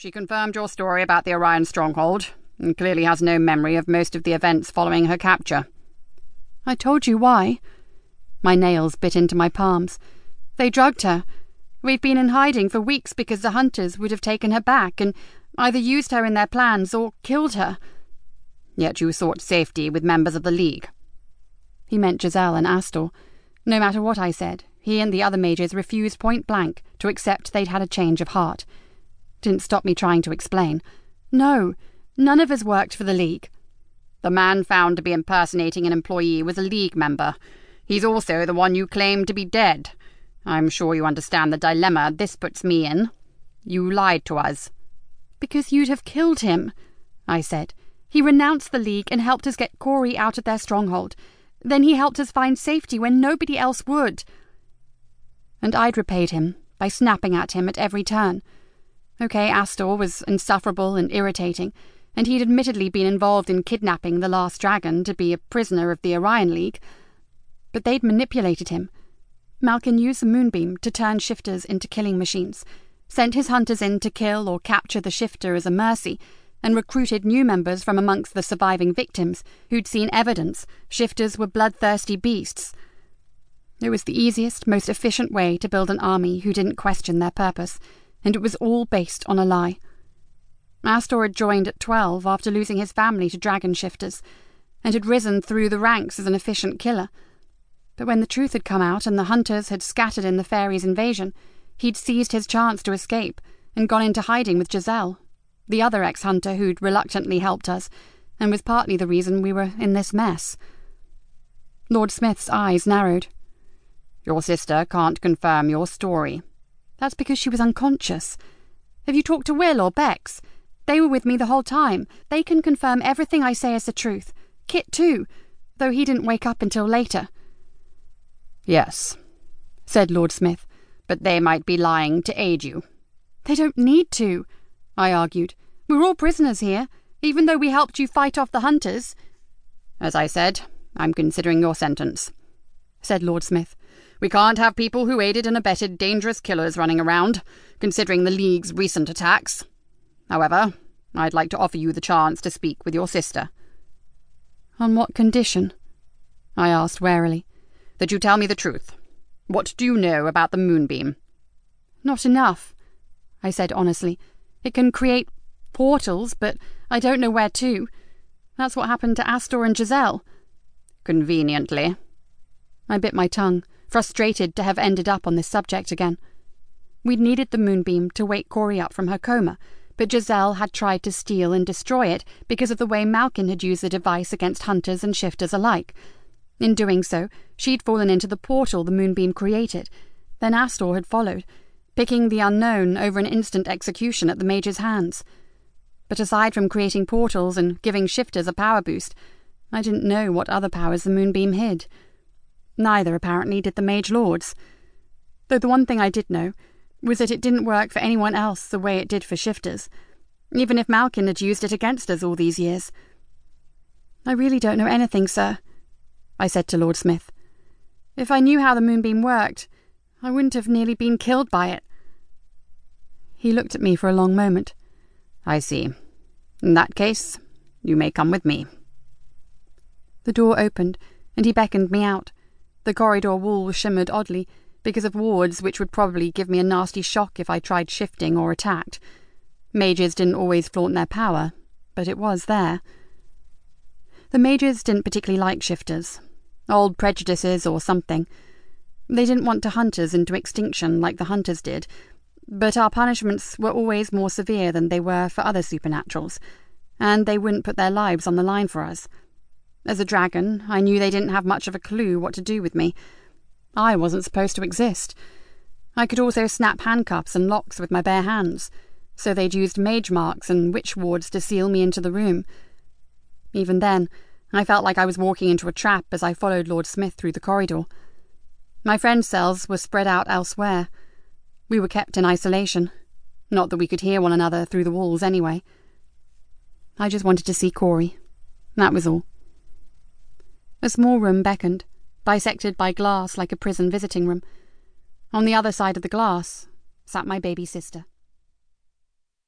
She confirmed your story about the Orion stronghold, and clearly has no memory of most of the events following her capture. I told you why. My nails bit into my palms. They drugged her. We've been in hiding for weeks because the hunters would have taken her back and either used her in their plans or killed her. Yet you sought safety with members of the League. He meant Giselle and Astor. No matter what I said, he and the other mages refused point blank to accept they'd had a change of heart. Didn't stop me trying to explain. No, none of us worked for the League. The man found to be impersonating an employee was a League member. He's also the one you claimed to be dead. I'm sure you understand the dilemma this puts me in. You lied to us. Because you'd have killed him, I said. He renounced the League and helped us get Cori out of their stronghold. Then he helped us find safety when nobody else would. And I'd repaid him by snapping at him at every turn. Okay, Astor was insufferable and irritating, and he'd admittedly been involved in kidnapping the last dragon to be a prisoner of the Orion League. But they'd manipulated him. Malkin used the moonbeam to turn shifters into killing machines, sent his hunters in to kill or capture the shifter as a mercy, and recruited new members from amongst the surviving victims who'd seen evidence shifters were bloodthirsty beasts. It was the easiest, most efficient way to build an army who didn't question their purpose and it was all based on a lie. Astor had joined at twelve after losing his family to dragon shifters, and had risen through the ranks as an efficient killer. But when the truth had come out and the hunters had scattered in the fairies' invasion, he'd seized his chance to escape and gone into hiding with Giselle, the other ex hunter who'd reluctantly helped us, and was partly the reason we were in this mess. Lord Smith's eyes narrowed. Your sister can't confirm your story, that's because she was unconscious. Have you talked to Will or Bex? They were with me the whole time. They can confirm everything I say is the truth. Kit, too, though he didn't wake up until later. Yes, said Lord Smith, but they might be lying to aid you. They don't need to, I argued. We're all prisoners here, even though we helped you fight off the hunters. As I said, I'm considering your sentence, said Lord Smith. We can't have people who aided and abetted dangerous killers running around, considering the League's recent attacks. However, I'd like to offer you the chance to speak with your sister. On what condition? I asked warily. That you tell me the truth. What do you know about the moonbeam? Not enough, I said honestly. It can create portals, but I don't know where to. That's what happened to Astor and Giselle. Conveniently. I bit my tongue frustrated to have ended up on this subject again. We'd needed the moonbeam to wake Cori up from her coma, but Giselle had tried to steal and destroy it because of the way Malkin had used the device against hunters and shifters alike. In doing so, she'd fallen into the portal the moonbeam created. Then Astor had followed, picking the unknown over an instant execution at the Mage's hands. But aside from creating portals and giving shifters a power boost, I didn't know what other powers the moonbeam hid. Neither, apparently, did the Mage Lords. Though the one thing I did know was that it didn't work for anyone else the way it did for shifters, even if Malkin had used it against us all these years. I really don't know anything, sir, I said to Lord Smith. If I knew how the moonbeam worked, I wouldn't have nearly been killed by it. He looked at me for a long moment. I see. In that case, you may come with me. The door opened, and he beckoned me out. The corridor wall shimmered oddly, because of wards which would probably give me a nasty shock if I tried shifting or attacked. Mages didn't always flaunt their power, but it was there. The mages didn't particularly like shifters. Old prejudices or something. They didn't want to hunt us into extinction like the hunters did, but our punishments were always more severe than they were for other supernaturals, and they wouldn't put their lives on the line for us. As a dragon, I knew they didn't have much of a clue what to do with me. I wasn't supposed to exist. I could also snap handcuffs and locks with my bare hands, so they'd used mage marks and witch wards to seal me into the room. Even then, I felt like I was walking into a trap as I followed Lord Smith through the corridor. My friends' cells were spread out elsewhere. We were kept in isolation. Not that we could hear one another through the walls anyway. I just wanted to see Cori. That was all. A small room beckoned, bisected by glass like a prison visiting room. On the other side of the glass sat my baby sister.